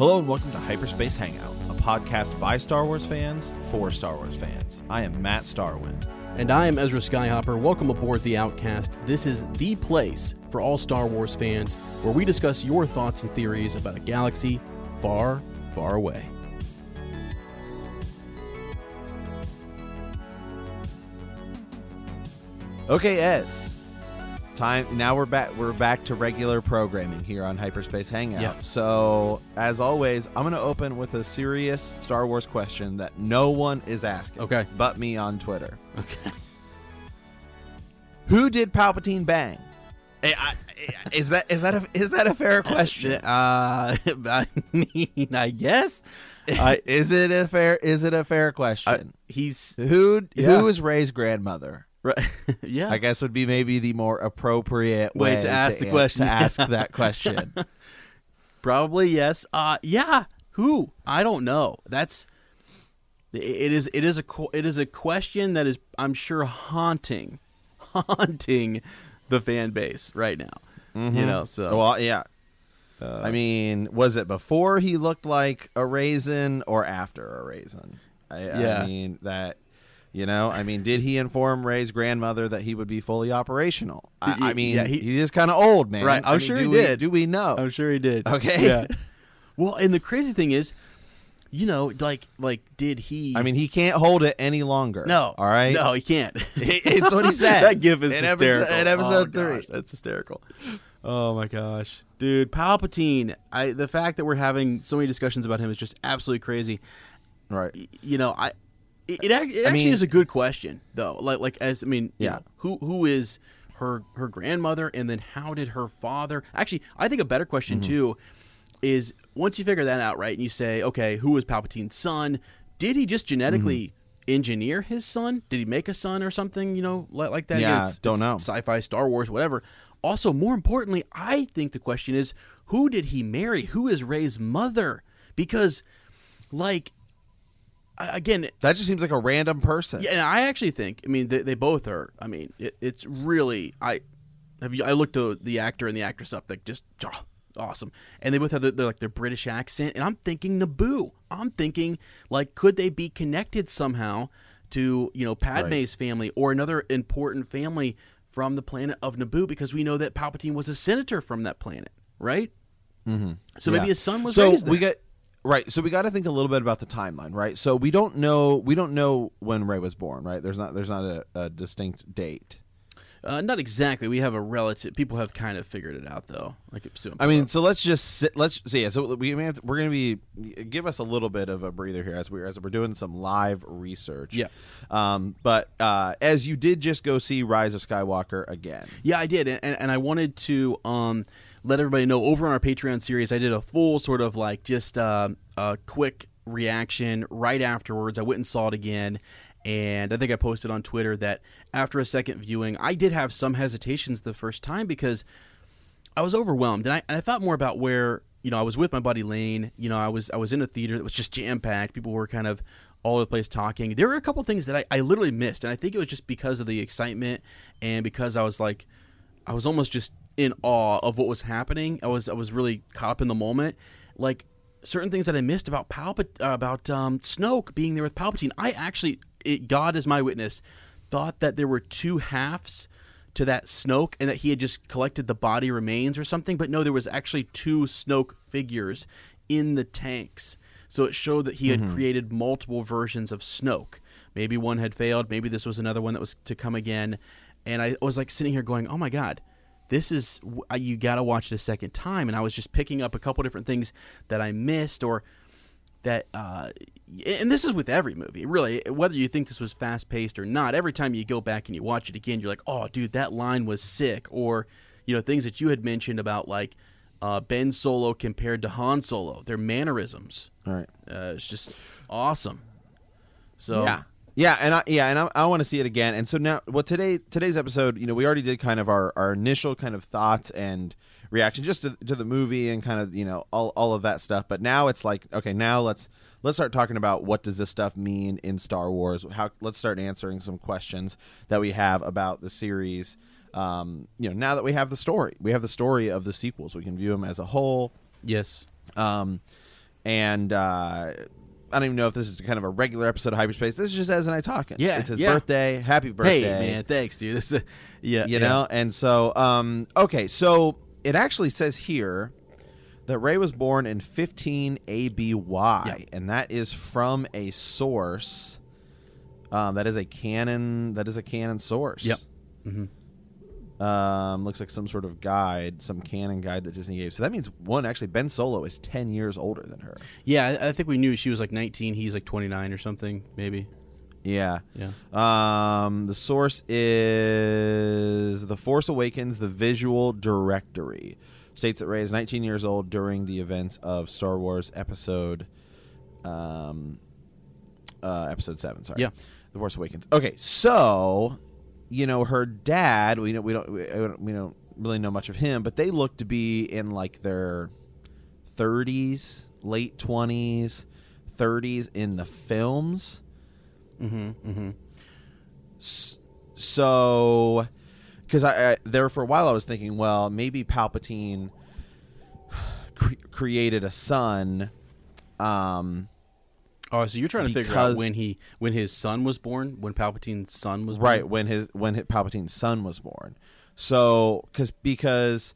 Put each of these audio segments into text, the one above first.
Hello and welcome to Hyperspace Hangout, a podcast by Star Wars fans for Star Wars fans. I am Matt Starwind. And I am Ezra Skyhopper. Welcome aboard The Outcast. This is the place for all Star Wars fans where we discuss your thoughts and theories about a galaxy far, far away. Okay, Ez. Time now we're back we're back to regular programming here on Hyperspace Hangout. Yeah. So, as always, I'm going to open with a serious Star Wars question that no one is asking. Okay. But me on Twitter. Okay. Who did Palpatine bang? Eh, I- I- Is that is that a is that a fair question? Uh, I mean, I guess. I, is it a fair is it a fair question? he's. who Yeah. who is Rey's grandmother? Right. yeah. I guess would be maybe the more appropriate Way way, to ask the an- question. To ask that question. Probably yes. Uh, yeah. Who? I don't know. That's it is it is a it is a question that is I'm sure haunting, haunting the fan base right now. You know. So Mm-hmm. well, yeah. I mean, was it before he looked like a raisin or after a raisin? I, Yeah. I mean that. You know, I mean, did he inform Rey's grandmother that he would be fully operational? I mean, yeah, he- he, is kind of old, man. Right, I I'm mean, sure he we- did. Do we know? I'm sure he did. Okay. Yeah. Well, and the crazy thing is, you know, like like did he? I mean, he can't hold it any longer. no. All right. No, he can't. It's what he said. that gif is in episode, hysterical. in episode Oh, three. gosh, that's hysterical. Oh my gosh, dude, Palpatine. I the fact that we're having so many discussions about him is just absolutely crazy. Right. Y- You know, I. It, it, it actually mean- is a good question, though. Like, like as I mean, you Yeah. know, who who is her her grandmother, and then how did her father? Actually, I think a better question Mm-hmm. too is once you figure that out, right, and you say, okay, who was Palpatine's son? Did he just genetically Mm-hmm. engineer his son? Did he make a son or something? You know, like, like that. Yeah, Again, it's- don't it's know. Sci-fi, Star Wars, whatever. Also, more importantly, I think the question is, who did he marry? Who is Rey's mother? Because, like, I- again, That just seems like a random person. yeah, and I actually think. I mean, they, they both are. I mean, it, it's really. I have you. I looked the the actor and the actress up. Like just oh, awesome, and they both have the, their, like their British accent. And I'm thinking Naboo. I'm thinking like, could they be connected somehow to you know Padme's family or another important family from the planet of Naboo? Because we know that Palpatine was a senator from that planet, right? Mm-hmm. So maybe his son was so raised there. we got right so we got to think a little bit about the timeline right so we don't know we don't know when rey was born right there's not there's not a, a distinct date uh, not exactly. We have a relative. People have kind of figured it out, though. Like, i mean so let's just sit, let's see yeah so we may have to, we're gonna be give us a little bit of a breather here as we're as we're doing some live research Yeah. um but uh as you did just go see rise of skywalker again Yeah, I did, and, and I wanted to um, let everybody know over on our Patreon series, I did a full sort of like just uh, a quick reaction right afterwards. I went and saw it again, And I think I posted on Twitter that after a second viewing, I did have some hesitations the first time because I was overwhelmed, and I, and I thought more about where you know I was with my buddy Lane. You know, I was I was in a theater that was just jam packed. People were kind of all over the place talking. There were a couple things that I, I literally missed, and I think it was just because of the excitement and because I was like, I was almost just in awe of what was happening. I was I was really caught up in the moment, like certain things that I missed about Palpat- uh, about um, Snoke being there with Palpatine. I actually, it, God is my witness, thought that there were two halves to that Snoke and that he had just collected the body remains or something. But no, there was actually two Snoke figures in the tanks. So it showed that he had created multiple versions of Snoke. Maybe one had failed. Maybe this was another one that was to come again. And I was like sitting here going, "Oh my god, this is you got to watch it a second time." And I was just picking up a couple different things that I missed or that uh, and this is with every movie really whether you think this was fast paced or not every time you go back and you watch it again you're like oh dude that line was sick or you know things that you had mentioned about like uh, ben solo compared to han solo their mannerisms All right. uh, it's just awesome so Yeah. Yeah, and I, yeah, and I, I want to see it again. And so now, well, today today's episode, you know, we already did kind of our, our initial kind of thoughts and reaction just to, to the movie and kind of you know all, all of that stuff. But now it's like, okay, now let's let's start talking about what does this stuff mean in Star Wars? How let's start answering some questions that we have about the series. Um, you know, now that we have the story, we have the story of the sequels. We can view them as a whole. yes Um, and uh, I don't even know if this is kind of a regular episode of Hyperspace. This is just as and I talking. Yeah, it's his yeah. birthday. Happy birthday, hey man thanks dude this is, yeah You yeah. know, and so um, okay, so it actually says here that Rey was born in 15 ABY, Yeah. and that is from a source. Um, that is a canon. That is a canon source. Yep. Mhm. Um, looks like some sort of guide, some canon guide that Disney gave. So that means one actually Ben Solo is 10 years older than her. yeah I, I think we knew she was like 19 he's like 29 or something maybe Yeah. yeah Um, the source is The Force Awakens, the visual directory. States that Rey is 19 years old during the events of Star Wars episode um uh episode 7, sorry. Yeah. The Force Awakens. Okay, so you know her dad, we know we don't we don't, we don't really know much of him, but they look to be in like their 30s, late 20s, 30s in the films. mm-hmm mm-hmm so because I, I there for a while I was thinking, well, maybe Palpatine cre- created a son. Um, Oh, so you're trying to figure out when he when his son was born, when Palpatine's son was born? right when his when his, Palpatine's son was born. So because because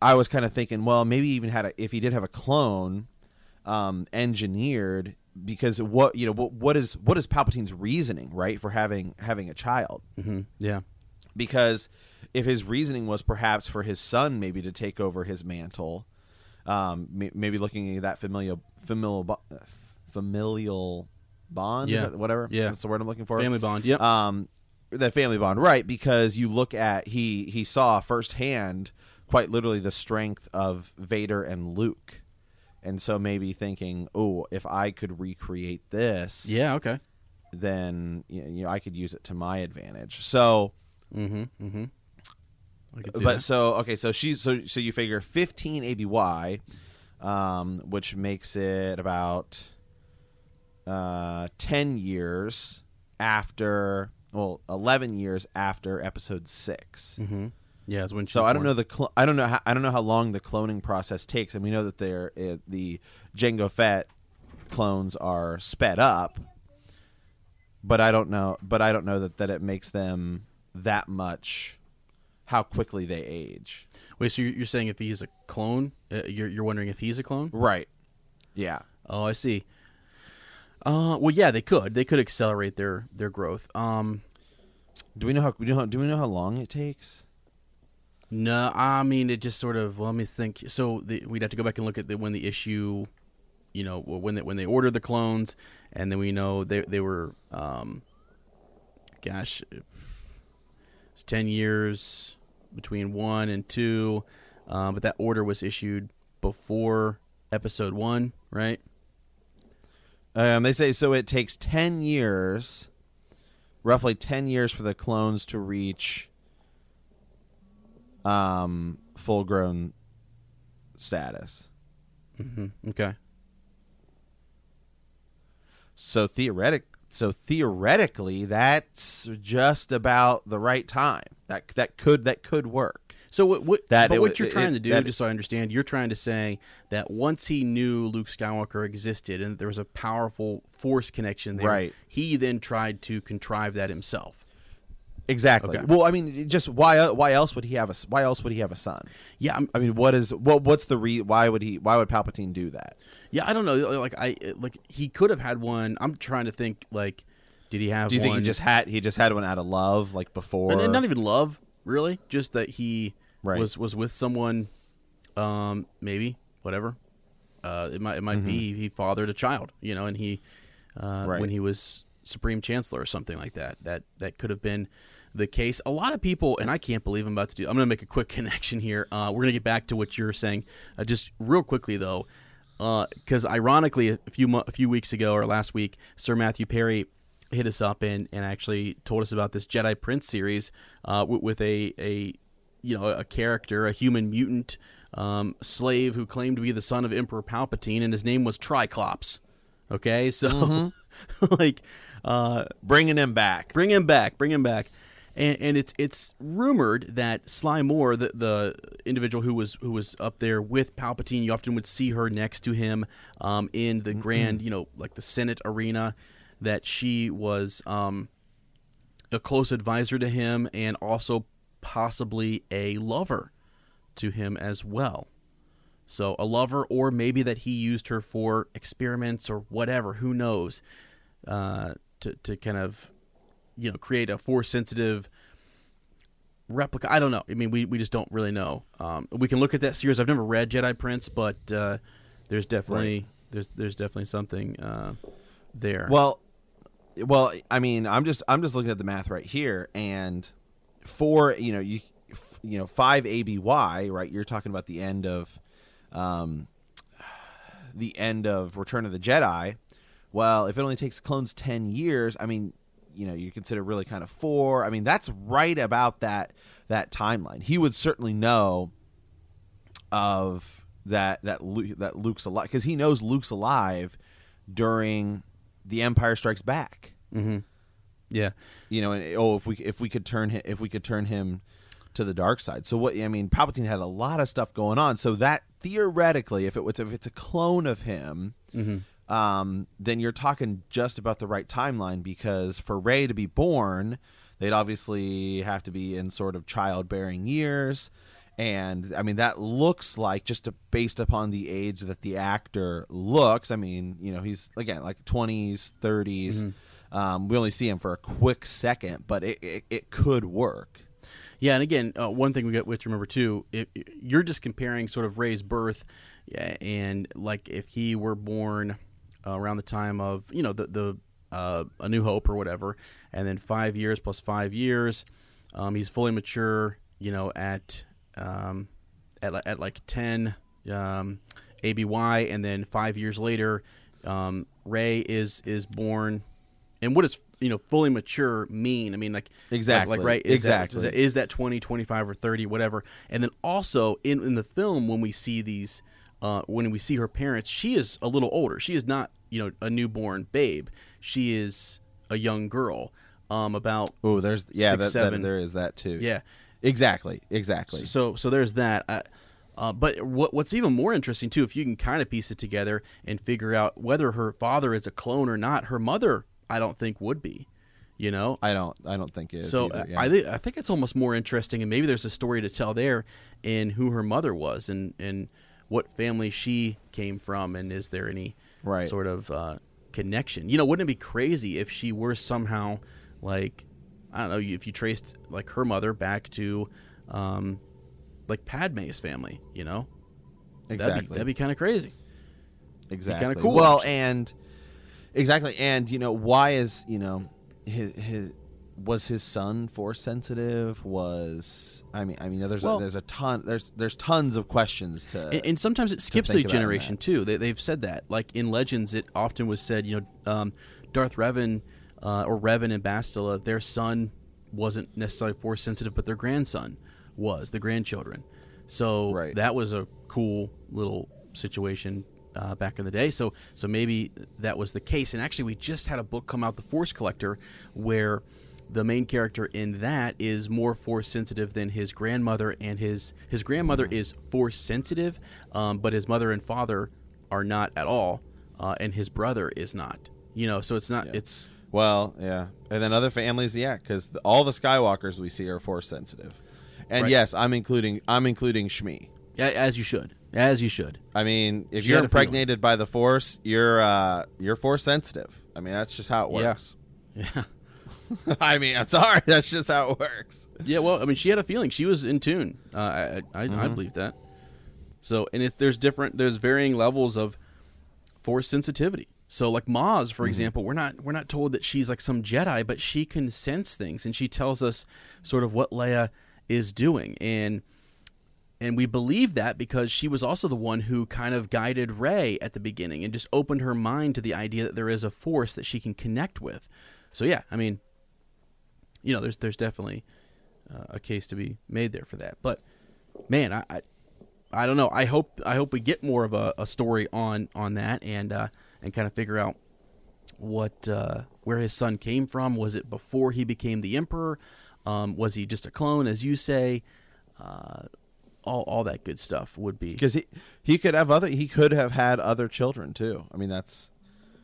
I was kind of thinking, well, maybe even had a, if he did have a clone um, engineered because what you know what what is what is Palpatine's reasoning right for having having a child? Mm-hmm. Yeah. because if his reasoning was perhaps for his son maybe to take over his mantle, um, maybe looking at that familial familial familial bond, is Yeah. that whatever, Yeah. that's the word I'm looking for. Family bond. Yep. Um, that family bond, right? Because you look at he he saw firsthand, quite literally, the strength of Vader and Luke, and so maybe thinking, oh, if I could recreate this, yeah. Okay. then you know, I could use it to my advantage. So. Mm-hmm. Mm-hmm. I could see but that. so okay, so she's so so you figure 15 ABY, um, which makes it about uh, 10 years after, well, 11 years after episode six. Mm-hmm. Yeah, it's when she So I don't born. know the cl- I don't know how I don't know how long the cloning process takes, and we know that they're uh, the Jango Fett clones are sped up, but I don't know. But I don't know that that it makes them that much how quickly they age. Wait, so you're, you're saying if he's a clone, uh, you're you're wondering if he's a clone? Right. Yeah. Oh, I see. Uh, well, yeah, they could. They could accelerate their their growth. Um, Do we know how do we know how, do we know how long it takes? no, I mean it just sort of. Well, let me think. So the, we'd have to go back and look at the, when the issue, you know, when they, when they ordered the clones, and then we know they they were, um, gosh, it's ten years between one and two, um, but that order was issued before episode one, right? Um, they say so. It takes ten years roughly 10 years for the clones to reach um full grown status. Okay. So theoretic so theoretically that's just about the right time. That that could that could work. So what? what That but it what you're it- trying to do, that- just so I understand, you're trying to say that once he knew Luke Skywalker existed and there was a powerful force connection there, Right. he then tried to contrive that himself. Exactly. Okay. Well, I mean, just why why else would he have a why else would he have a son? Yeah, I'm, I mean, what is what what's the re why would he why would Palpatine do that? yeah. I don't know. Like I like he could have had one. I'm trying to think. Like, did he have? Do you think he just had he just had one out of love like before? and, and not even love, really. Just that he Right. was was with someone, um, maybe whatever. Uh, it might it might be he fathered a child, you know, and he uh, Mm-hmm. Right. when he was supreme chancellor or something like that. That that could have been the case. A lot of people, and I can't believe I'm about to do. I'm going to make a quick connection here. Uh, we're going to get back to what you're saying, uh, just real quickly though, because ironically, a few mo- a few weeks ago or last week, Sir Matthew Perry hit us up and, and actually told us about this Jedi Prince series uh, with, with a a you know a character, a human mutant um, slave who claimed to be the son of Emperor Palpatine, and his name was Triclops. Okay, so like uh, bringing him back. bring him back, bring him back. And, and it's it's rumored that Sly Moore, the, the individual who was who was up there with Palpatine, you often would see her next to him um, in the grand, you know, like the Senate arena. That she was um, a close advisor to him and also possibly a lover to him as well. So a lover, or maybe that he used her for experiments or whatever. Who knows? Uh, to to kind of you know create a force sensitive replica. I don't know. I mean, we, we just don't really know. Um, we can look at that series. I've never read Jedi Prince, but uh, there's definitely there's there's definitely something uh, there. Well, well, I mean, I'm just I'm just looking at the math right here, and for you know you you know five ABY right, you're talking about the end of, um, the end of Return of the Jedi. Well, if it only takes clones ten years, I mean, you know, you consider really kind of four. I mean, that's right about that that timeline. He would certainly know of that that Luke, that Luke's alive because he knows Luke's alive during the Empire Strikes Back. Yeah, You know, and oh, if we if we could turn him if we could turn him to the dark side. So what I mean, Palpatine had a lot of stuff going on. So that theoretically, if it was if it's a clone of him, um, then you're talking just about the right timeline because for Rey to be born, they'd obviously have to be in sort of childbearing years. And I mean that looks like just to, based upon the age that the actor looks. I mean, you know, he's again like twenties, 30s Um, we only see him for a quick second, but it, it, it could work. Yeah, and again, uh, one thing we got to remember too, if, you're just comparing sort of Rey's birth, and like if he were born uh, around the time of you know the the uh, A New Hope or whatever, and then five years plus five years, um, he's fully mature. You know, at um, at at like ten um, ABY, and then five years later, um, Rey is is born. And what does you know fully mature mean? I mean, like like- Exactly. like, right? Is Exactly. That, is, that, is that 20, 25, or 30, whatever? And then also in, in the film, when we see these, uh, when we see her parents, she is a little older. She is not, you know, a newborn babe. She is a young girl, um, about Oh, there's yeah, Six, that, that, there is that too. yeah. exactly, exactly. So so there's that. Uh, uh, but what what's even more interesting too, if you can kind of piece it together and figure out whether her father is a clone or not, her mother, I don't think would be. You know, I don't, I don't think it is. So either, yeah. I think I think it's almost more interesting, and maybe there's a story to tell there in who her mother was and and what family she came from, and is there any Right. sort of uh, connection? You know, wouldn't it be crazy if she were somehow like I don't know if you traced like her mother back to um, like Padme's family? You know, exactly, that'd be kind of crazy. exactly. Kind of cool, Well, and exactly, and you know, why is you know his his was his son force sensitive? Was I mean, I mean, there's Well- a, there's a ton there's there's tons of questions to and, and sometimes it skips a think about in generation too. They, they've said that, like in Legends, it often was said, you know, um, Darth Revan uh, or Revan and Bastila, their son wasn't necessarily force sensitive, but their grandson was, the grandchildren. So Right. that was a cool little situation uh, back in the day. So so maybe that was the case. And actually, we just had a book come out, The Force Collector, where the main character in that is more force sensitive than his grandmother, and his his grandmother is force sensitive, um, but his mother and father are not at all, uh, and his brother is not. You know, so it's not. It's Well, yeah, and then other families, yeah, because all the Skywalkers we see are force sensitive, and Right. yes, I'm including I'm including Shmi. a- as you should, as you should. I mean, if She you're had a feeling. impregnated by the Force, you're uh, you're force sensitive. I mean, that's just how it works. Yeah. I mean, I'm sorry, that's just how it works. Yeah, well, I mean, she had a feeling. She was in tune. Uh, I, I, I, I believe that. So, and if there's different, there's varying levels of force sensitivity. So, like Maz, for example, we're not we're not told that she's like some Jedi, but she can sense things, and she tells us sort of what Leia is doing, and and we believe that because she was also the one who kind of guided Rey at the beginning and just opened her mind to the idea that there is a force that she can connect with. So, yeah, I mean, you know, there's there's definitely uh, a case to be made there for that. But man, I, I I don't know. I hope I hope we get more of a, a story on on that and uh, and kind of figure out what uh, where his son came from. Was it before he became the emperor? Um, was he just a clone, as you say? All all that good stuff would be Because he he could have other he could have had other children too. I mean, that's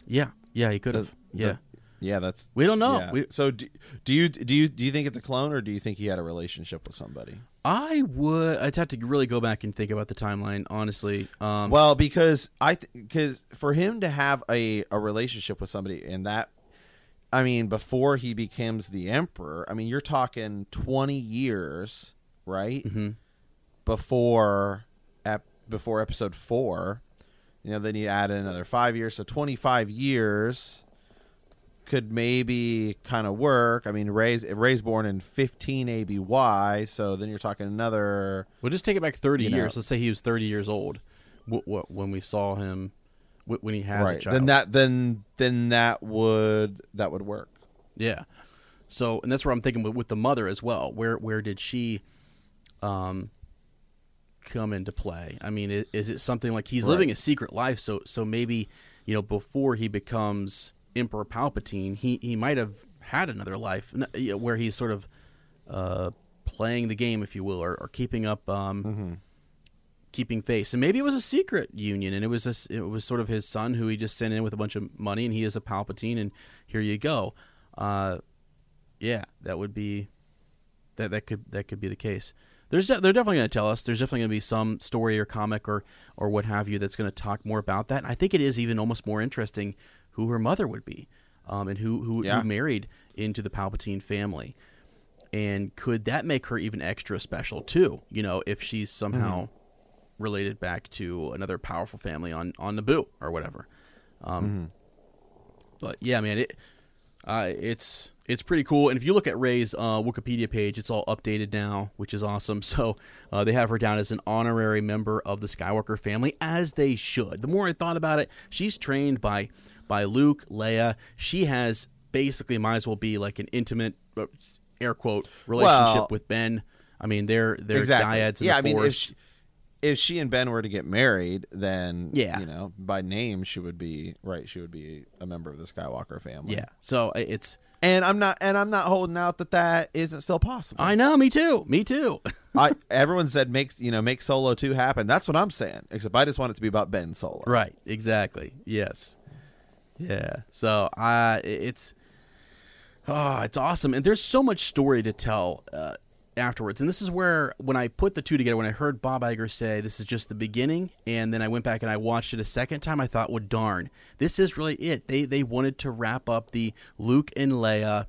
yeah yeah he could have yeah that- yeah. That's we don't know yeah. we, so do, do you do you do you think it's a clone or do you think he had a relationship with somebody? I would I'd have to really go back and think about the timeline honestly. Um, Well, because I because for him to have a a relationship with somebody and that I mean before he becomes the emperor, I mean you're talking 20 years, right? Mhm. Before ep, before episode 4. You know, then you add in another 5 years, so 25 years could maybe kind of work. I mean, Rey's Rey's born in 15 ABY, so then you're talking another We'll just take it back 30 You know. years. Let's say he was 30 years old w- w- when we saw him, w- when he has a right. child. Then that then then that would that would work. Yeah. So, and that's where I'm thinking with, with the mother as well. Where where did she um come into play? I mean, is, is it something like he's living a secret life? So so maybe you know before he becomes Emperor Palpatine, he he might have had another life n- you know, where he's sort of uh, playing the game, if you will, or, or keeping up. Um, Keeping face, and maybe it was a secret union, and it was a it was sort of his son who he just sent in with a bunch of money, and he is a Palpatine, and here you go. Uh, yeah, that would be that that could that could be the case. There's de- they're definitely going to tell us. There's definitely going to be some story or comic or or what have you that's going to talk more about that. And I think it is even almost more interesting who her mother would be, um, and who who, Yeah. who married into the Palpatine family, and could that make her even extra special too? You know, if she's somehow related back to another powerful family on on Naboo or whatever. Um, But yeah, man, it uh, it's it's pretty cool. And if you look at Rey's uh, Wikipedia page, it's all updated now, which is awesome. So uh, they have her down as an honorary member of the Skywalker family, as they should. The more I thought about it, she's trained by by Luke, Leia. She has basically might as well be like an intimate uh, air quote relationship Well- with Ben. I mean, they're they're exactly. dyads. Yeah, I mean, if she, if she and Ben were to get married, then Yeah. you know, by name she would be right. She would be a member of the Skywalker family. yeah. So it's and I'm not, and I'm not holding out that that isn't still possible. I know, me too, me too. I everyone said makes you know make Solo two happen. That's what I'm saying. Except I just want it to be about Ben Solo. Right. Exactly. Yes. Yeah. So I, it's, oh, it's awesome, and there's so much story to tell uh, afterwards. And this is where, when I put the two together, when I heard Bob Iger say this is just the beginning, and then I went back and I watched it a second time, I thought, well, darn, this is really it. They they wanted to wrap up the Luke and Leia,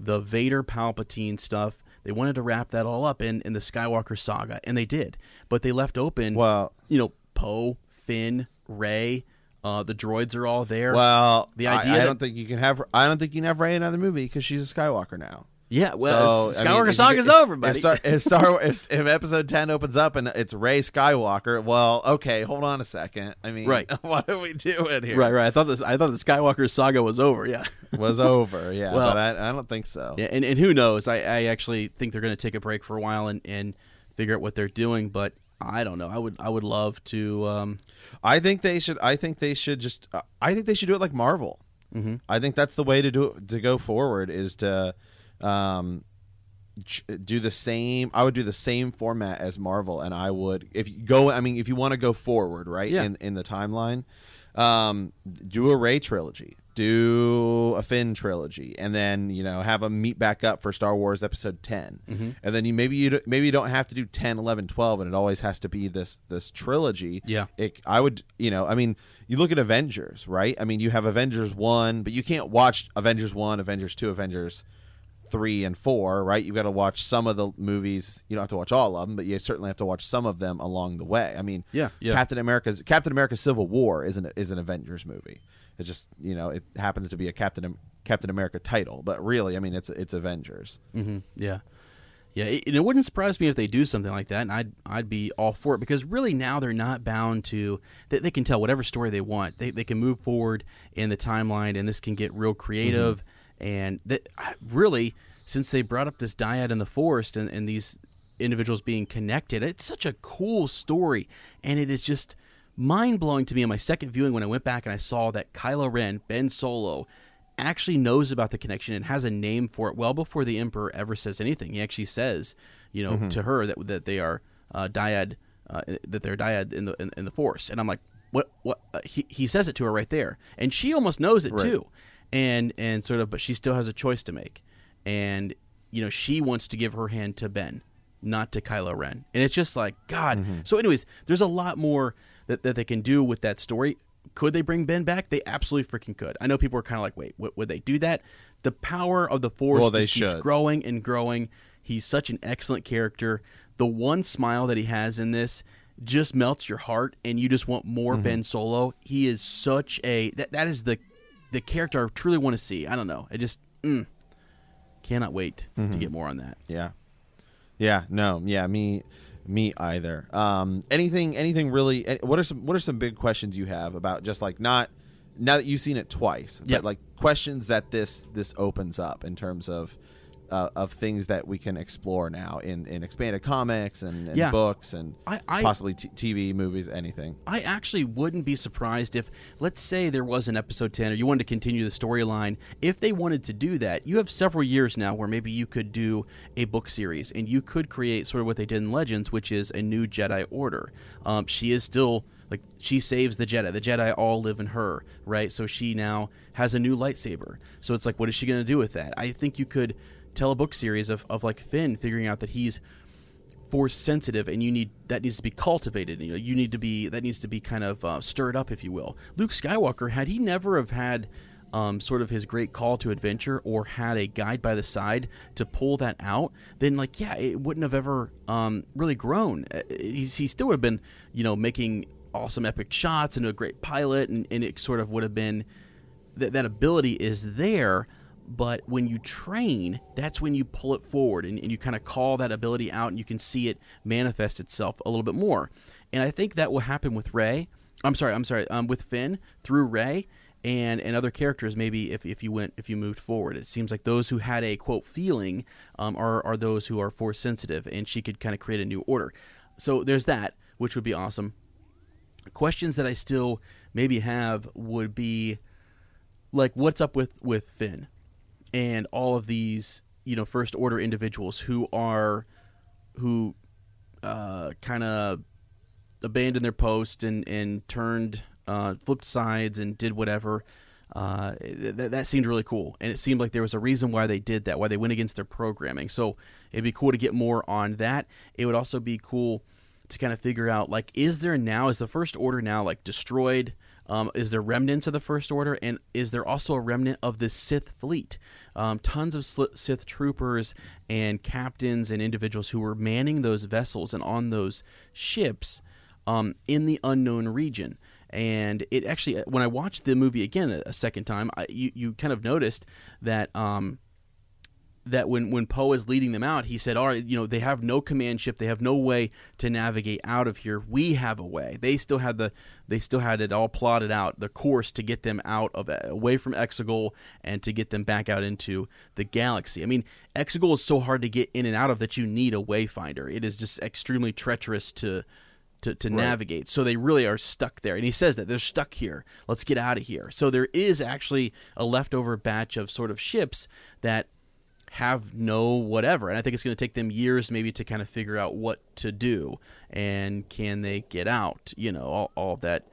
the Vader Palpatine stuff. They wanted to wrap that all up in, in the Skywalker saga, and they did. But they left open Well, you know, Poe, Finn, Rey, uh, the droids are all there. well, The idea I, that- don't think you can have. I don't think you can have Rey in another movie because she's a Skywalker now. Yeah, well, So, Skywalker I mean, if you Saga's get- over, if buddy. Star, if, Star, if, if Episode Ten opens up and it's Rey Skywalker, well, okay, hold on a second. I mean, Right. what are we doing here? right, right. I thought this. I thought the Skywalker saga was over. Yeah. Was over, yeah, Well- but I, I don't think so. Yeah, and, and who knows? I, I actually think they're going to take a break for a while and, and figure out what they're doing. But I don't know. I would I would love to. Um, I think they should. I think they should just. Uh, I think they should do it like Marvel. Mm-hmm. I think that's the way to do it, to go forward is to um, do the same. I would do the same format as Marvel, and I would if you go. I mean, if you want to go forward, right Yeah. in in the timeline, um, do a Rey trilogy, do a Finn trilogy, and then you know have them meet back up for Star Wars Episode 10 Mm-hmm. and then you maybe you maybe you don't have to do 10, 11, 12, and it always has to be this this trilogy. Yeah. it, I would you know I mean you look at Avengers, right? I mean you have Avengers one, but you can't watch Avengers one, Avengers two, Avengers three and four, right? You've got to watch some of the movies. You don't have to watch all of them, but you certainly have to watch some of them along the way. I mean, Yeah, yeah. Captain America's Captain America: Civil War isn't is an Avengers movie. It just you know it happens to be a Captain Captain America title, but really, I mean, it's it's Avengers. hmm Yeah, yeah. It, and it wouldn't surprise me if they do something like that, and I'd I'd be all for it because really now they're not bound to. They, they can tell whatever story they want. They they can move forward in the timeline, and this can get real creative. And that really, since they brought up this dyad in the forest and, and these individuals being connected, it's such a cool story, and it is just mind blowing to me on my second viewing when I went back and I saw that Kylo Ren, Ben Solo, actually knows about the connection and has a name for it well before the Emperor ever says anything. He actually says, you know, to her that that they are uh, dyad, uh, that they're dyad in the in, in the Force, and I'm like, what? What? Uh, he he says it to her right there, and she almost knows it too, and and sort of, but she still has a choice to make, and you know, she wants to give her hand to Ben, not to Kylo Ren, and it's just like God. So, anyways, there's a lot more that that they can do with that story. Could they bring Ben back? They absolutely freaking could. I know people are kind of like, wait, w- would they do that? The power of the Force Well, they just keeps should. growing and growing. He's such an excellent character. The one smile that he has in this just melts your heart, and you just want more Mm-hmm. Ben Solo. He is such a that that is the the character I truly want to see. I don't know. I just mm, cannot wait Mm-hmm. to get more on that. Yeah, yeah, no, yeah, me, me either. Um, anything, anything really? eh, What are some What are some big questions you have about just like not now that you've seen it twice, Yeah. but like questions that this this opens up in terms of. Uh, of things that we can explore now in, in expanded comics and, and Yeah. books and I- I- possibly t- TV, movies, anything. I actually wouldn't be surprised if, let's say, there was an episode 10 or you wanted to continue the storyline. If they wanted to do that, you have several years now where maybe you could do a book series and you could create sort of what they did in Legends, which is a new Jedi Order. Um, she is still. Like she saves the Jedi. The Jedi all live in her, right? So she now has a new lightsaber. So it's like, what is she going to do with that? I think you could tell a book series of, of like Finn figuring out that he's force sensitive and you need that needs to be cultivated you know you need to be that needs to be kind of uh, stirred up if you will. Luke skywalker had he never have had um, sort of his great call to adventure or had a guide by the side to pull that out then like yeah it wouldn't have ever um, really grown. Uh, he's, he still would have been you know making awesome epic shots and a great pilot and, and it sort of would have been that that ability is there but when you train that's when you pull it forward and, and you kind of call that ability out and you can see it manifest itself a little bit more. And i think that will happen with rey i'm sorry i'm sorry um, with finn through rey and and other characters maybe if, if you went if you moved forward. It seems like those who had a quote feeling um, are, are those who are force sensitive and she could kind of create a new order. So there's that which would be awesome. Questions that i still maybe have would be like what's up with with Finn and all of these you know first order individuals who are who uh, kind of abandoned their post and and turned uh, flipped sides and did whatever. Uh, th- that seemed really cool, and it seemed like there was a reason why they did that, why they went against their programming. So it'd be cool to get more on that. It would also be cool to kind of figure out like, is there now is the First Order now like destroyed? Um, is there remnants of the First Order, and is there also a remnant of the Sith fleet? Um, tons of Sith troopers and captains and individuals who were manning those vessels and on those ships um, in the unknown region. And it actually, when I watched the movie again a, second time, I, you you kind of noticed that um, that when when Poe is leading them out, he said, "All right, you know, they have no command ship, they have no way to navigate out of here. We have a way. They still had the they still had it all plotted out, the course to get them out of away from Exegol and to get them back out into the galaxy. I mean, Exegol is so hard to get in and out of that you need a wayfinder. It is just extremely treacherous to to, to navigate. So they really are stuck there. And he says that they're stuck here. Let's get out of here. So there is actually a leftover batch of sort of ships that have no whatever. And I think it's going to take them years maybe to kind of figure out what to do and can they get out, you know, all, all that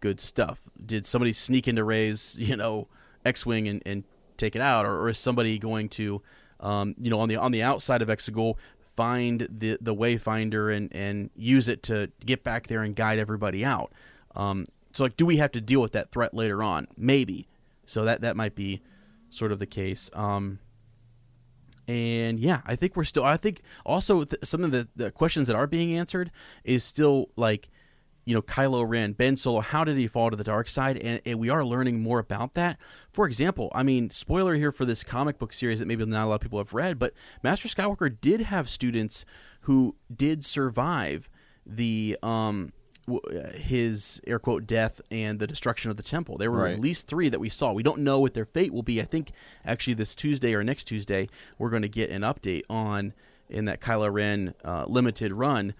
good stuff. Did somebody sneak into Rey's, you know, X-wing and, and take it out, or, or is somebody going to, um, you know, on the on the outside of Exegol find the the wayfinder and and use it to get back there and guide everybody out? Um, so like, do we have to deal with that threat later on? Maybe. So that that might be sort of the case. Um, and yeah, I think we're still. I think also th- some of the, the questions that are being answered is still like, you know, Kylo Ren, Ben Solo. How did he fall to the dark side? And, and we are learning more about that. For example, I mean, spoiler here for this comic book series that maybe not a lot of people have read, but Master Skywalker did have students who did survive the um his air quote death and the destruction of the temple. There were Right. at least three that we saw. We don't know what their fate will be. I think actually this Tuesday or next Tuesday we're going to get an update on in that Kylo Ren uh, limited run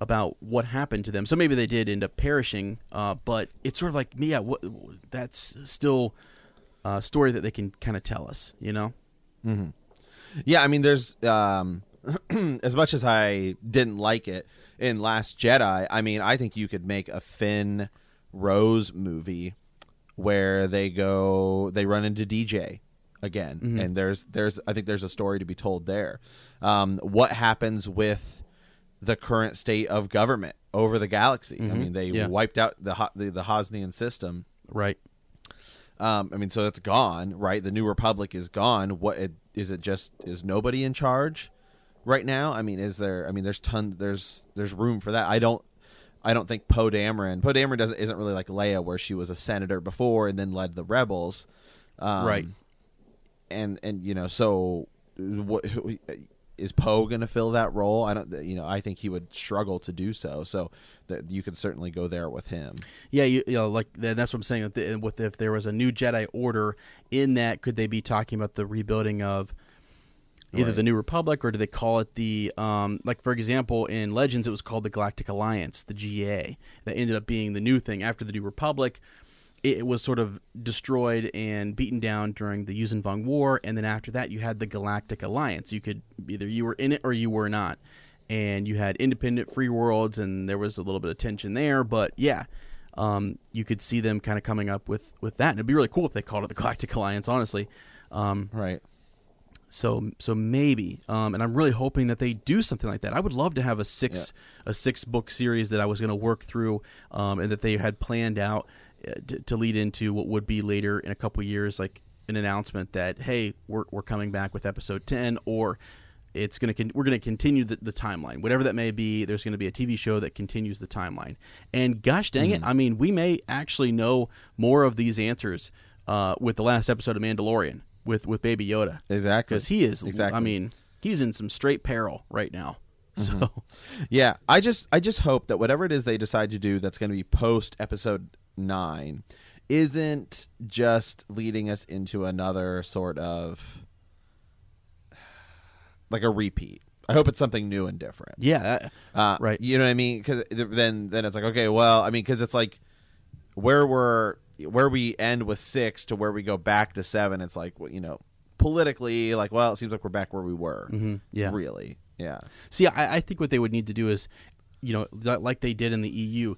about what happened to them. So maybe they did end up perishing, uh, but it's sort of like yeah, what, that's still a story that they can kind of tell us. You know? Yeah, I mean, there's um, as much as I didn't like it in Last Jedi. I mean, I think you could make a Finn Rose movie where they go, they run into DJ again, and there's there's I think there's a story to be told there. Um, what happens with the current state of government over the galaxy? I mean, they Yeah. wiped out the the, the Hosnian system. Right. Um, I mean, so that's gone, right? The New Republic is gone. What it, is it? Just is nobody in charge right now? I mean, is there? I mean, there's tons. There's there's room for that. I don't. I don't think Poe Dameron. Poe Dameron doesn't isn't really like Leia, where she was a senator before and then led the rebels. Um, Right. And and you know, so what is Poe going to fill that role? I don't. You know, I think he would struggle to do so. So that you could certainly go there with him. Yeah, you, you know, like that's what I'm saying. With, the, with if there was a new Jedi Order in that, could they be talking about the rebuilding of either Right. the New Republic or do they call it the um, like for example in Legends it was called the Galactic Alliance, the GA, that ended up being the new thing after the New Republic. It, was sort of destroyed and beaten down during the Yuuzhan Vong War, and then after that you had the Galactic Alliance. You could either you were in it or you were not, and you had independent free worlds, and there was a little bit of tension there. But yeah, um, you could see them kind of coming up with with that, and it'd be really cool if they called it the Galactic Alliance. Honestly, um, Right. So so maybe, um, and I'm really hoping that they do something like that. I would love to have a six a six book series that I was going to work through, um, and that they had planned out uh, to, to lead into what would be later in a couple years, like an announcement that hey, we're we're coming back with episode ten, or it's going to con- we're going to continue the, the timeline, whatever that may be. There's going to be a TV show that continues the timeline, and gosh dang it, I mean, we may actually know more of these answers uh, with the last episode of Mandalorian with with Baby Yoda Exactly. because he is. Exactly. I mean, he's in some straight peril right now. So Yeah, I just I just hope that whatever it is they decide to do that's going to be post episode 9 isn't just leading us into another sort of like a repeat. I hope it's something new and different. yeah, uh, Uh, Right. You know what I mean? Because then then it's like okay, well, I mean, because it's like where we're where we end with six to where we go back to seven. It's like well, you know politically, like well, it seems like we're back where we were. Mhm, yeah. really, yeah. See, I, I think what they would need to do is, you know, like they did in the EU,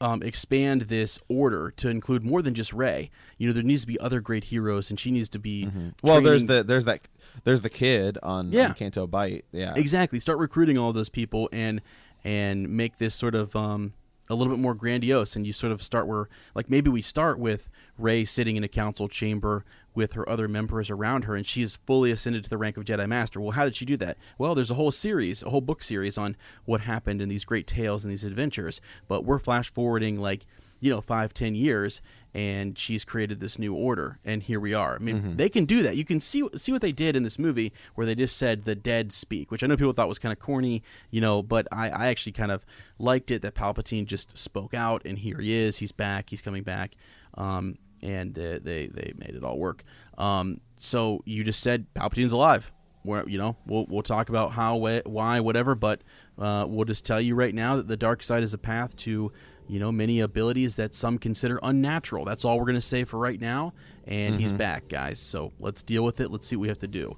um, expand this order to include more than just Rey. You know, there needs to be other great heroes, and she needs to be. Well, there's the there's that there's the kid on, Yeah. on Canto Bight. Yeah, exactly start recruiting all those people and and make this sort of um, a little bit more grandiose and you sort of start where like maybe we start with rey sitting in a council chamber with her other members around her and she is fully ascended to the rank of jedi master. Well how did she do that? Well there's a whole series a whole book series on what happened in these great tales and these adventures but we're flash forwarding like you know five ten years and she's created this new order and here we are. I mean they can do that. You can see see what they did in this movie where they just said the dead speak which i know people thought was kind of corny you know but i i actually kind of liked it that palpatine just spoke out and here he is he's back he's coming back um and uh, they they made it all work. Um so you just said palpatine's alive. Where you know we'll we'll talk about how wh- why whatever but uh, we'll just tell you right now that the dark side is a path to you know many abilities that some consider unnatural. That's all we're going to say for right now and he's back guys. So let's deal with it. Let's see what we have to do.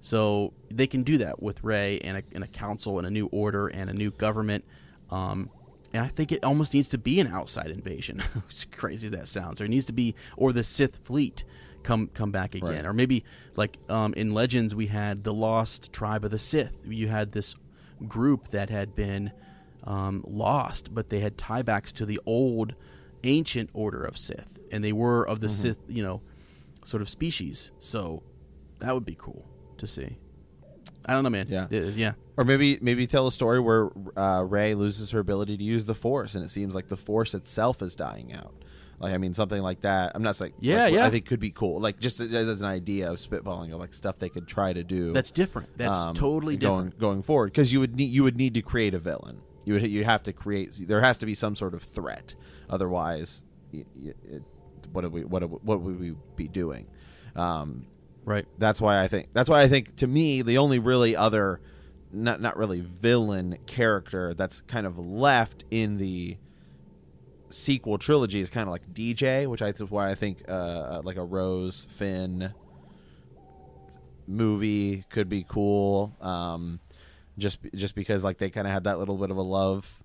So they can do that with Rey and a, and a council and a new order and a new government. Um, and I think it almost needs to be an outside invasion as crazy as that sounds. There needs to be or the Sith fleet come come back again. Right. or maybe like um, in legends we had the lost tribe of the sith. You had this group that had been um, lost but they had tiebacks to the old ancient order of sith and they were of the Mm-hmm. sith you know sort of species so that would be cool to see i don't know man Yeah. Uh, yeah Or maybe maybe tell a story where uh, Rey loses her ability to use the Force, and it seems like the Force itself is dying out. Like I mean, something like that. I'm not saying. Yeah, like, yeah. I think could be cool. Like just as, as an idea of spitballing of like stuff they could try to do. that's different that's um, totally going different going forward because you would need you would need to create a villain. You would you have to create. There has to be some sort of threat. Otherwise, y it, what do we what do, what would we be doing? Um, right that's why I think that's why I think to me the only really other not not really villain character that's kind of left in the sequel trilogy is kind of like DJ, which I is why I think uh, like a Rose Finn movie could be cool. Um, just just because like they kind of had that little bit of a love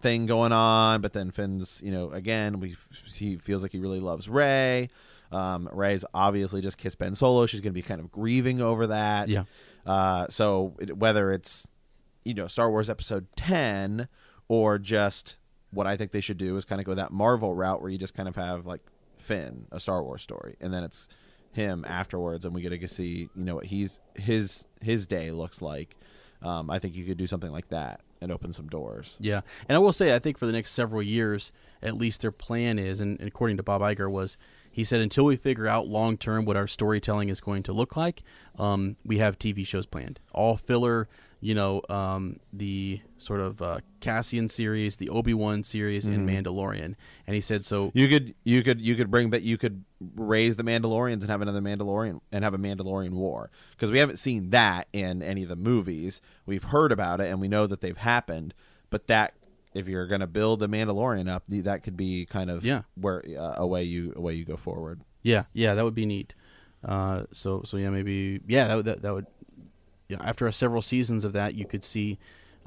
thing going on, but then Finn's, you know, again, we he feels like he really loves Rey. Um, Rey's obviously just kissed Ben Solo. She's going to be kind of grieving over that. Yeah. Uh, so it, whether it's you know Star Wars Episode ten or just what I think they should do is kind of go that Marvel route where you just kind of have like Finn, a Star Wars story, and then it's him afterwards, and we get to see you know what he's his his day looks like. Um, I think you could do something like that and open some doors. Yeah, and I will say, I think for the next several years, at least their plan is, and, according to Bob Iger, was he said until we figure out long term what our storytelling is going to look like, um, we have TV shows planned, all filler. You know, um, the sort of uh, Cassian series, the Obi Wan series, and Mandalorian. And he said so. You could you could you could bring but you could raise the Mandalorians and have another Mandalorian and have a Mandalorian war because we haven't seen that in any of the movies. We've heard about it and we know that they've happened, but that if you're going to build the Mandalorian up, that could be kind of Yeah. where uh, a way you a way you go forward. Yeah, yeah, that would be neat. Uh, so, so yeah, maybe yeah, that would that, that would. Yeah, after several seasons of that, you could see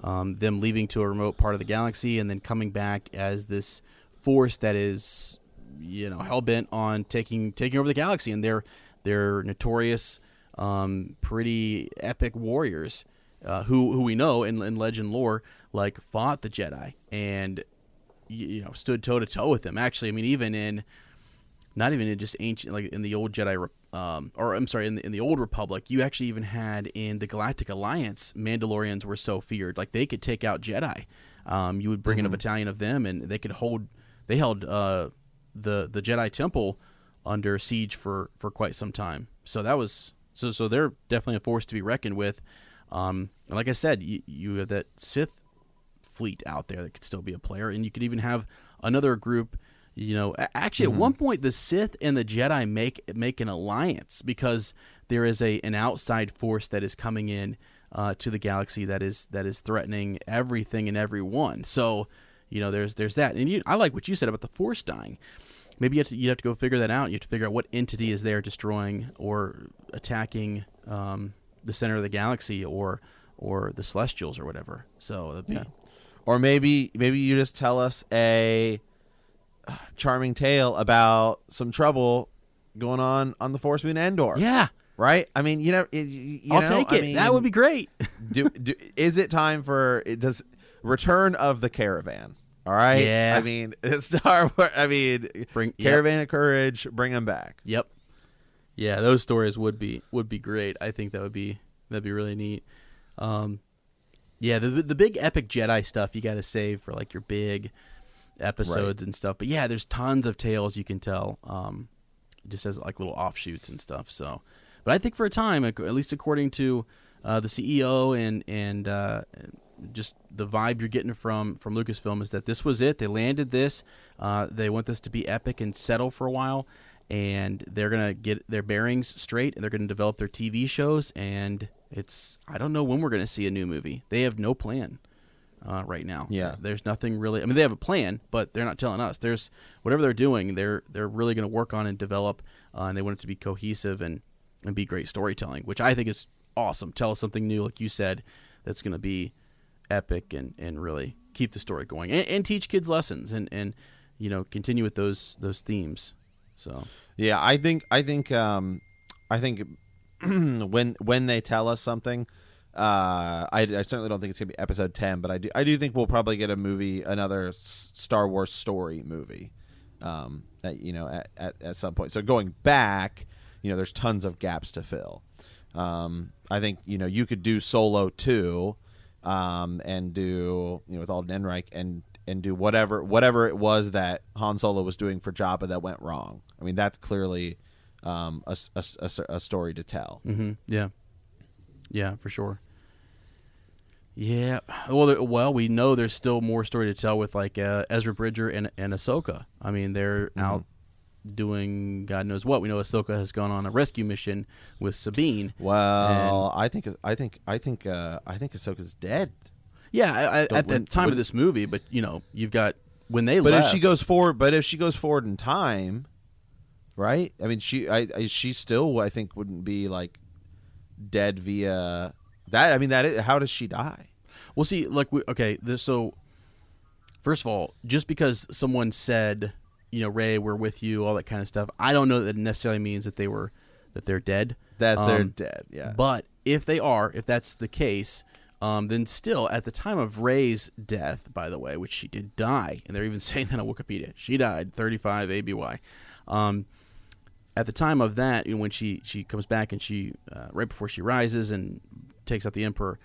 um, them leaving to a remote part of the galaxy and then coming back as this force that is, you know, hell bent on taking taking over the galaxy, and they're they're notorious, um, pretty epic warriors uh, who who we know in, in legend lore like fought the Jedi and you know stood toe to toe with them. Actually, I mean, even in not even in just ancient like in the old Jedi um, or I'm sorry in the, in the old Republic you actually even had in the Galactic Alliance Mandalorians were so feared. Like they could take out Jedi. Um, you would bring in a battalion of them and they could hold they held uh, the the Jedi Temple under siege for for quite some time. So that was so so they're definitely a force to be reckoned with. Um, and like I said you, you have that Sith fleet out there that could still be a player, and you could even have another group. You know, actually, Mm-hmm. at one point, the Sith and the Jedi make make an alliance because there is a an outside force that is coming in uh, to the galaxy that is that is threatening everything and everyone. So, you know, there's there's that, and you, I like what you said about the Force dying. Maybe you have to you have to go figure that out. You have to figure out what entity is there destroying or attacking um, the center of the galaxy or or the Celestials or whatever. So that'd be, Or maybe maybe you just tell us a charming tale about some trouble going on on the Force Moon Endor. yeah. Right? I mean, you know, you, you I'll know, take I it. that would be great. do, do is it time for it does return of the caravan all right Yeah. i mean star wars i mean Bring- yep. caravan of courage bring them back yep. Yeah, those stories would be would be great. I think that would be that'd be really neat. Um, yeah, the the big epic Jedi stuff you got to save for like your big, episodes and stuff. But yeah, there's tons of tales you can tell. Um, just as like little offshoots and stuff. So, but I think for a time, at least according to uh, the CEO and and uh, just the vibe you're getting from from Lucasfilm is that this was it. They landed this. Uh, they want this to be epic and settle for a while, and they're gonna get their bearings straight, and they're gonna develop their TV shows. And it's I don't know when we're gonna see a new movie. They have no plan. Uh, right now, Yeah. There's nothing really. I mean, they have a plan, but they're not telling us. There's whatever they're doing. They're they're really going to work on and develop, uh, and they want it to be cohesive and and be great storytelling, which I think is awesome. Tell us something new, like you said, that's going to be epic and, and really keep the story going and, and teach kids lessons and, and you know continue with those those themes. So Yeah, I think I think um, I think when when they tell us something, uh, I, I certainly don't think it's gonna be episode ten, but I do I do think we'll probably get a movie, another S- Star Wars story movie, um, at, you know, at, at at some point. So going back, you know, there's tons of gaps to fill. Um, I think you know you could do Solo two, um, and do you know with Alden Ehrenreich and and do whatever whatever it was that Han Solo was doing for Jabba that went wrong. I mean that's clearly um, a, a a a story to tell. hmm yeah, yeah, for sure. Yeah, well, there- well, we know there's still more story to tell with like uh, Ezra Bridger and and Ahsoka. I mean, they're out doing God knows what. We know Ahsoka has gone on a rescue mission with Sabine. Well, I think I think I think uh, I think Ahsoka's dead. Yeah, I, I, at the time of this movie, but you know, you've got when they But left. if she goes forward, but if she goes forward in time, right? I mean, she I, I she still I think wouldn't be like dead via that. I mean, that is, how does she die? Well, see, like, we, okay, this, so first of all, just because someone said, you know, Rey, we're with you, all that kind of stuff, I don't know that it necessarily means that they were that they're dead. That they're Um, dead. Yeah. But if they are, if that's the case, um, then still at the time of Rey's death, by the way, which she did die, and they're even saying that on Wikipedia, she died 35 ABY. Um, at the time of that, you know, when she she comes back and she uh, right before she rises and takes out the emperor,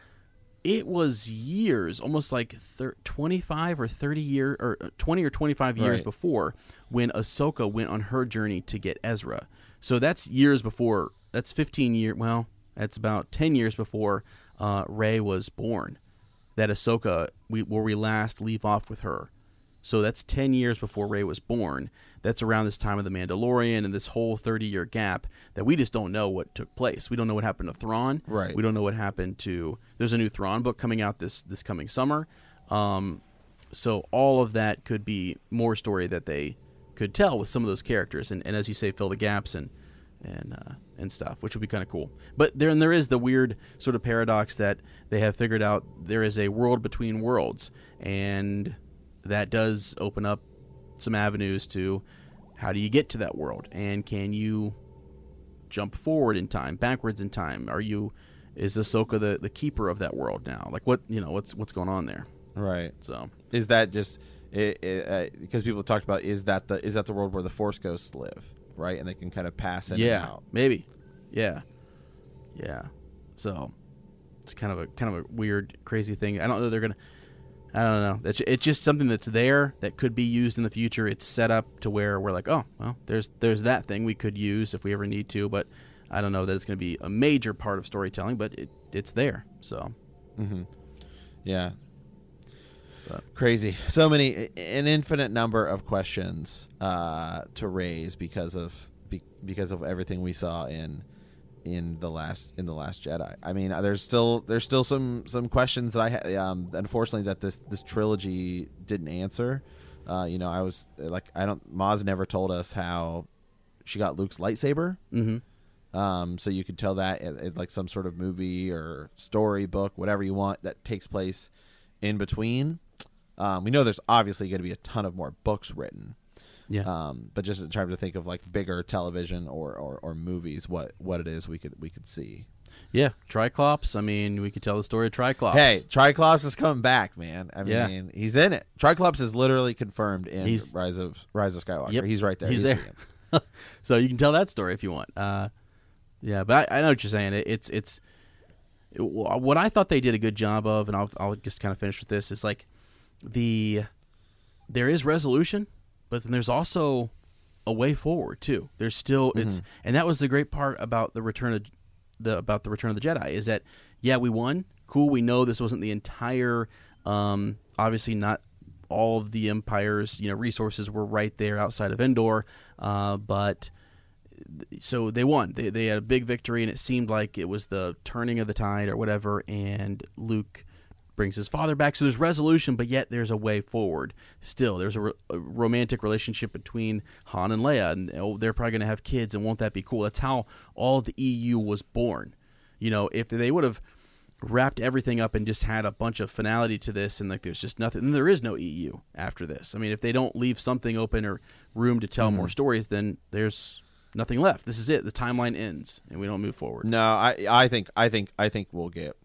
it was years, almost like thir- 25 or 30 year or uh, 20 or 25 years Right. before when Ahsoka went on her journey to get Ezra. So that's years before. That's 15 year. Well, that's about 10 years before uh, Rey was born. That Ahsoka, we, where we last leave off with her. So that's 10 years before Rey was born. That's around this time of The Mandalorian and this whole 30 year gap that we just don't know what took place. We don't know what happened to Thrawn. Right. We don't know what happened to. There's a new Thrawn book coming out this this coming summer. Um, so all of that could be more story that they could tell with some of those characters, and, and as you say, fill the gaps and and uh, and stuff, which would be kind of cool. But there and there is the weird sort of paradox that they have figured out there is a world between worlds, and that does open up some avenues to how do you get to that world, and can you jump forward in time, backwards in time? Are you is Ahsoka the, the keeper of that world now? Like what you know what's what's going on there? right. So Is that just it, uh, because people talked about is that the is that the world where the Force ghosts live, right? And they can kind of pass in and yeah, out. maybe, yeah, yeah. So it's kind of a kind of a weird, crazy thing. I don't know they're gonna. I don't know. It's it's just something that's there that could be used in the future. It's set up to where we're like, oh, well, there's there's that thing we could use if we ever need to, but I don't know that it's going to be a major part of storytelling, but it it's there. So Yeah. But- Crazy. So many, an infinite number of questions uh, to raise because of be, because of everything we saw in in the last in the last Jedi. I mean, there's still there's still some some questions that I ha- um, unfortunately that this this trilogy didn't answer. Uh, you know, I was like, I don't. Maz never told us how she got Luke's lightsaber. hmm Um, so you could tell that at, at like some sort of movie or story book, whatever you want that takes place in between. Um, we know there's obviously going to be a ton of more books written, yeah, um, but just trying to think of like bigger television or, or, or movies, what what it is we could we could see. yeah. Triclops. I mean, we could tell the story of Triclops. Hey, Triclops is coming back, man. I Yeah. mean, he's in it. Triclops is literally confirmed in He's- Rise of Rise of Skywalker. Yep. He's right there. He's You there. so you can tell that story if you want. Uh, yeah, but I, I know what you're saying. It, it's it's it- what I thought they did a good job of, and I'll I'll just kind of finish with this. Is like the there is resolution, but then there's also a way forward too. There's still it's and that was the great part about the return of the about the return of the Jedi is that yeah we won. Cool we know this wasn't the entire um, obviously not all of the empire's you know resources were right there outside of Endor uh, but so they won. They, they had a big victory and it seemed like it was the turning of the tide or whatever and Luke brings his father back. So there's resolution, but yet there's a way forward. Still, there's a, ro- a romantic relationship between Han and Leia, and oh, they're probably going to have kids, and won't that be cool? That's how all the EU was born. You know, if they would have wrapped everything up and just had a bunch of finality to this, and like there's just nothing, then there is no EU after this. I mean, if they don't leave something open or room to tell more mm-hmm. stories, then there's nothing left. This is it. The timeline ends, and we don't move forward. No, I I think I think I think we'll get.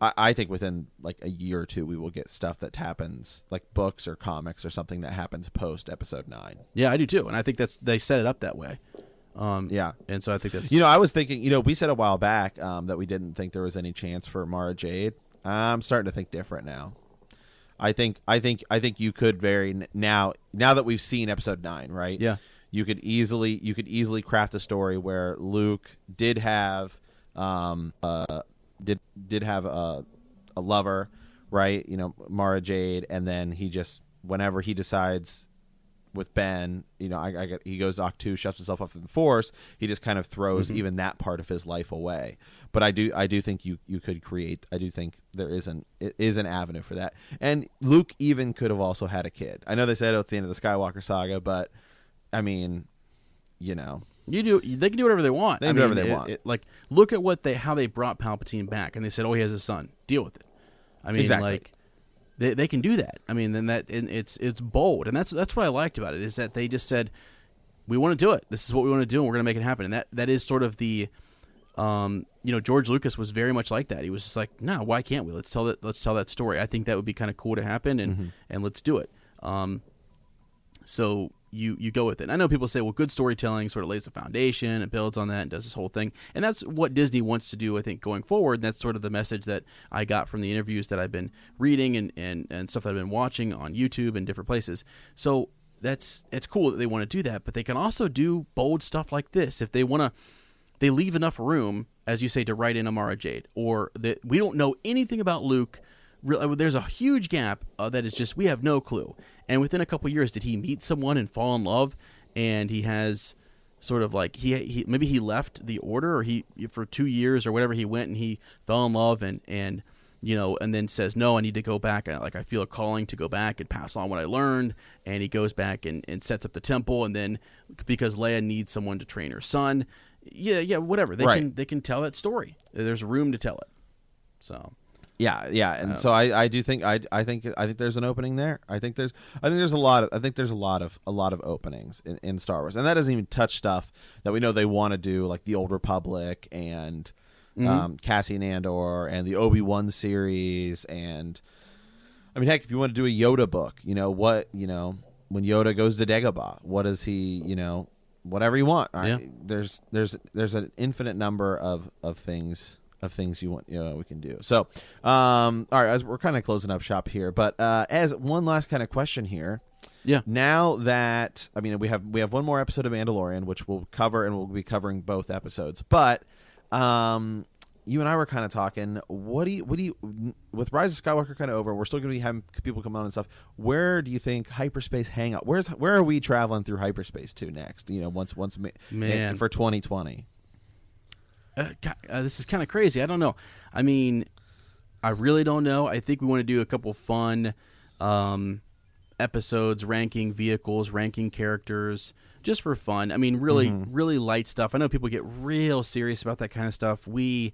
I, I think within like a year or two we will get stuff that happens like books or comics or something that happens post episode nine. Yeah, I do too, and I think that's they set it up that way. Um, Yeah. and so I think that's You know, I was thinking. You know, we said a while back um, that we didn't think there was any chance for Mara Jade. I'm starting to think different now. I think I think I think you could very now now that we've seen episode nine, right? Yeah. You could easily you could easily craft a story where Luke did have um uh did did have a a lover, right? You know, Mara Jade, and then he just whenever he decides with Ben, you know, I, I get, he goes to Ahch-To, shuts himself off in the Force. He just kind of throws mm-hmm. even that part of his life away. But I do, I do think you you could create. I do think there is an it is an avenue for that. And Luke even could have also had a kid. I know they said oh, it's the end of the Skywalker saga, but I mean, you know, You do. They can do whatever they want. They I do mean, whatever they it- want. it- like, look at what they how they brought Palpatine back, and they said, "Oh, he has a son. Deal with it." I mean, Exactly. like, they they can do that. I mean, then that and it's it's bold, and that's that's what I liked about it is that they just said, "We want to do it. This is what we want to do, and we're going to make it happen." And that that is sort of the. Um, you know, George Lucas was very much like that. He was just like, "No, why can't we? Let's tell that. Let's tell that story. I think that would be kind of cool to happen, and Mm-hmm. and let's do it." Um, so you you go with it. And I know people say, well, good storytelling sort of lays the foundation and builds on that and does this whole thing, and that's what Disney wants to do. I think going forward, that's sort of the message that I got from the interviews that I've been reading and and, and stuff that I've been watching on YouTube and different places. So that's it's cool that they want to do that, but they can also do bold stuff like this if they want to. They leave enough room, as you say, to write in Amara Jade, or that we don't know anything about Luke uh, there's a huge gap uh, that is just we have no clue. And within a couple years, did he meet someone and fall in love? And he has sort of like he, he maybe he left the order or he for two years or whatever he went and he fell in love and and you know and then says no I need to go back I, like I feel a calling to go back and pass on what I learned and he goes back and, and sets up the temple and then because Leia needs someone to train her son yeah yeah whatever they Right. can they can tell that story there's room to tell it so Yeah, yeah, and so I, I do think I, I think I think there's an opening there. I think there's I think there's a lot of I think there's a lot of a lot of openings in, in Star Wars, and that doesn't even touch stuff that we know they want to do, like the Old Republic and um, Cassian Andor and the Obi Wan series, and I mean, heck, if you want to do a Yoda book, you know what, you know, when Yoda goes to Dagobah, what does he, you know, whatever you want. I- There's there's there's an infinite number of of things of things you want you know we can do. So, um, all right, as we're kind of closing up shop here, but uh, as one last kind of question here. yeah Now that I mean we have we have one more episode of Mandalorian which we'll cover and we'll be covering both episodes. But um you and I were kind of talking what do you what do you with Rise of Skywalker kind of over we're still going to be having people come on and stuff. Where do you think hyperspace hang out? Where's where are we traveling through hyperspace to next? You know, once once ma- Man. for 2020. Uh, uh, this is kind of crazy. I don't know. I mean, I really don't know. I think we want to do a couple fun um, episodes, ranking vehicles, ranking characters, just for fun. I mean, really, really light stuff. I know people get real serious about that kind of stuff. We.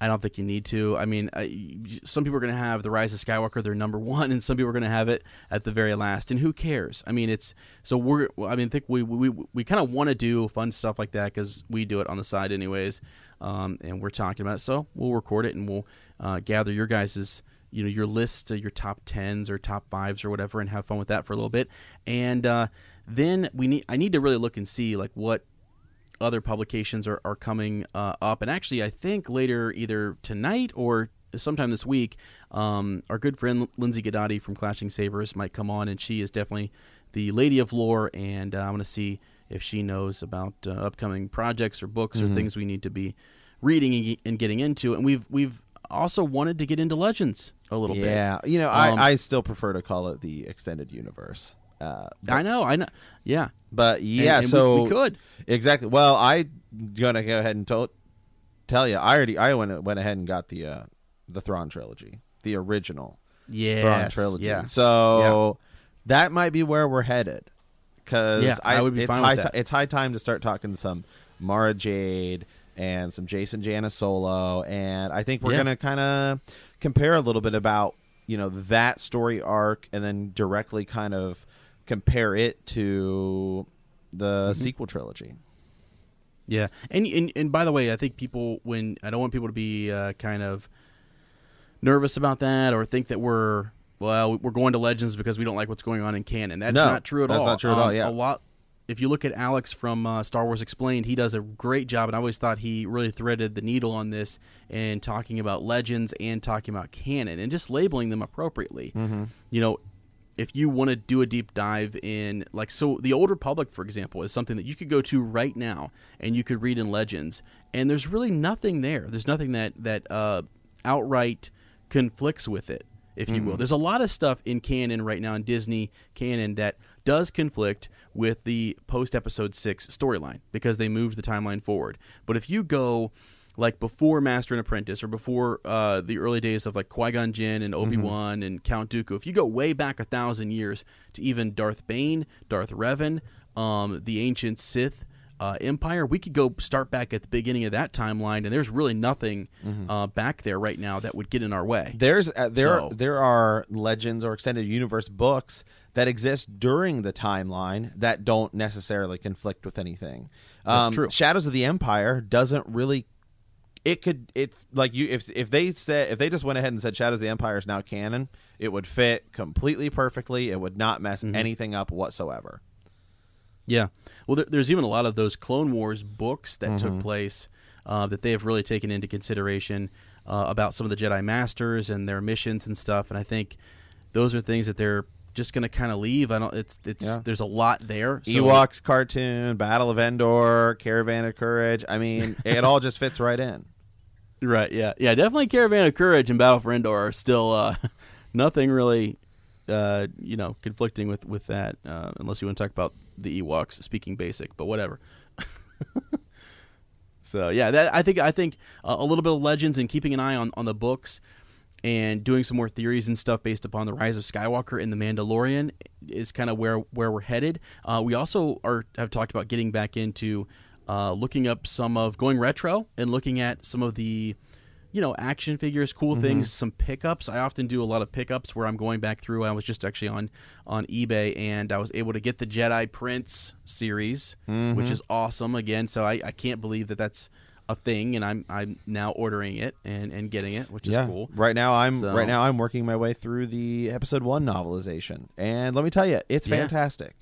I don't think you need to. I mean, I, some people are going to have the Rise of Skywalker their number one, and some people are going to have it at the very last. And who cares? I mean, it's so we're. I mean, I think we we we kind of want to do fun stuff like that because we do it on the side anyways, um, and we're talking about it. So we'll record it and we'll uh, gather your guys's you know your list, your top tens or top fives or whatever, and have fun with that for a little bit. And uh, then we need. I need to really look and see like what other publications are, are coming uh, up and actually i think later either tonight or sometime this week, um, our good friend Lindsay Gadati from Clashing Sabers might come on, and she is definitely the lady of lore, and uh, I want to see if she knows about uh, upcoming projects or books Mm-hmm. or things we need to be reading and, getting into. And we've we've also wanted to get into Legends a little bit. Yeah, you know, Um, I, I still prefer to call it the extended universe. Uh, I know, I know. Yeah, but yeah, and we- so we could. exactly. Well, I gonna go ahead and to- tell you, I already I went went ahead and got the uh, the Thrawn trilogy, the original yeah, Thrawn trilogy. Yeah. So that might be where we're headed. Because Yeah, I would be it's high ti- it's high time to start talking some Mara Jade and some Jacen Janis Solo, and I think we're Yeah. gonna kind of compare a little bit about you know that story arc, and then directly kind of compare it to the Mm-hmm. sequel trilogy. Yeah, and, and and by the way, I think people when I don't want people to be uh, kind of nervous about that or think that we're well we're going to Legends because we don't like what's going on in canon. That's No, not true at that's all. not true at all, Um, yeah. a lot. If you look at Alex from uh, Star Wars Explained, he does a great job, and I always thought he really threaded the needle on this and talking about legends and talking about canon and just labeling them appropriately. Mm-hmm. You know, if you want to do a deep dive in like so the old republic for example is something that you could go to right now and you could read in legends and there's really nothing there. There's nothing that that uh, outright conflicts with it if you will. There's a lot of stuff in canon right now in disney canon that does conflict with the post episode 6 storyline because they moved the timeline forward. But if you go like before Master and Apprentice or before uh, the early days of like Qui Gon Jinn and Obi Wan and Count Dooku, if you go way back a thousand years to even Darth Bane, Darth Revan, um, the ancient Sith uh, Empire, we could go start back at the beginning of that timeline, and there's really nothing uh, back there right now that would get in our way. There's uh, there So- there are legends or extended universe books that exist during the timeline that don't necessarily conflict with anything. That's Um, true. Shadows of the Empire doesn't really. It could it like you if if they said if they just went ahead and said Shadows of the Empire is now canon, it would fit completely perfectly. It would not mess Mm-hmm. anything up whatsoever. Yeah. Well, there, there's even a lot of those Clone Wars books that took place uh, that they have really taken into consideration uh, about some of the Jedi Masters and their missions and stuff. And I think those are things that they're just going to kind of leave. I don't. It's it's Yeah. there's a lot there. So- Ewoks cartoon, Battle of Endor, Caravan of Courage. I mean, it all just fits right in. Right. Yeah. Yeah. Definitely, Caravan of Courage and Battle for Endor are still uh, nothing really, uh, you know, conflicting with with that. Uh, unless you want to talk about the Ewoks speaking basic, but whatever. so yeah, that I think I think uh, a little bit of legends and keeping an eye on on the books and doing some more theories and stuff based upon the rise of Skywalker and the Mandalorian is kind of where where we're headed. Uh, we also are have talked about getting back into uh, looking up some of going retro and looking at some of the you know action figures, cool things, some pickups. I often do a lot of pickups where I'm going back through. I was just actually on on eBay and I was able to get the Jedi Prince series, which is awesome. Again, so I, I can't believe that that's a thing, and I'm I'm now ordering it and, and getting it, which is yeah. cool. Right now, I'm So- right now I'm working my way through the episode one novelization, and let me tell you, it's Yeah. fantastic.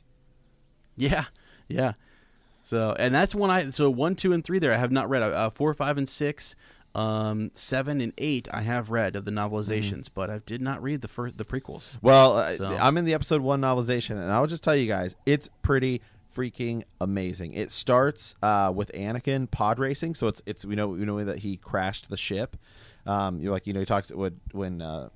Yeah, yeah. So and that's one I so one, two, and three there I have not read. Uh, four, five, and six, um, seven and eight I have read of the novelizations, but I did not read the first the prequels. Well, uh, So- I'm in the episode one novelization, and I'll just tell you guys, it's pretty freaking amazing. It starts uh, with Anakin pod racing, so it's it's we know we know that he crashed the ship. Um, you like you know he talks when when uh,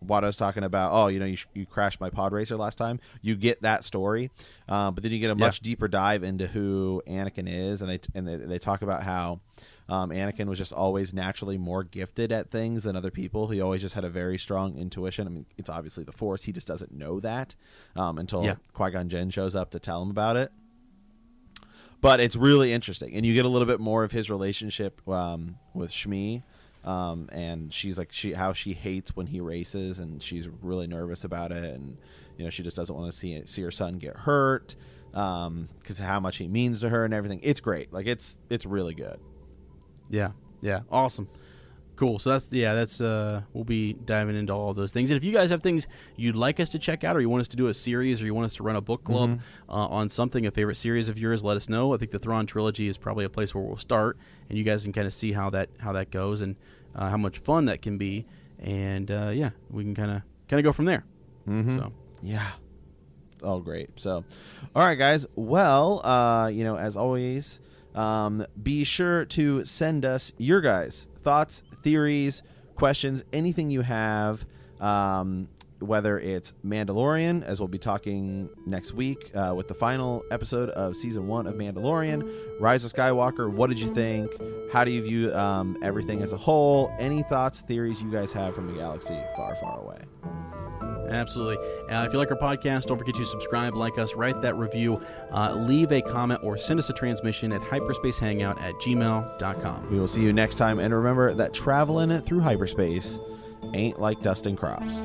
Watto's talking about oh you know you, sh- you crashed my pod racer last time. You get that story, um, but then you get a Yeah. much deeper dive into who Anakin is, and they and they, they talk about how. Um, Anakin was just always naturally more gifted at things than other people. He always just had a very strong intuition. I mean, it's obviously the Force. He just doesn't know that um, until Yeah. Qui Gon Jinn shows up to tell him about it. But it's really interesting, and you get a little bit more of his relationship um, with Shmi, um, and she's like she how she hates when he races, and she's really nervous about it, and you know she just doesn't want to see see her son get hurt because how much he means to her and everything. It's great, like it's it's really good. Yeah, yeah, awesome. Cool. So that's yeah, that's uh we'll be diving into all of those things. And if you guys have things you'd like us to check out or you want us to do a series or you want us to run a book club uh, on something, a favorite series of yours, let us know. I think the Thrawn trilogy is probably a place where we'll start and you guys can kind of see how that how that goes and uh, how much fun that can be, and uh, yeah, we can kind of kind of go from there. Mm-hmm. So. Yeah. Oh, great. So, all right, guys. Well, uh, you know, as always, um, be sure to send us your guys' thoughts, theories, questions, anything you have. Um, whether it's Mandalorian, as we'll be talking next week uh, with the final episode of season one of Mandalorian, Rise of Skywalker. What did you think? How do you view um, everything as a whole? Any thoughts, theories you guys have from a galaxy far, far away? Absolutely. Uh, if you like our podcast, don't forget to subscribe, like us, write that review, uh, leave a comment, or send us a transmission at hyperspacehangout at gmail.com. We will see you next time. And remember that traveling through hyperspace ain't like dusting crops.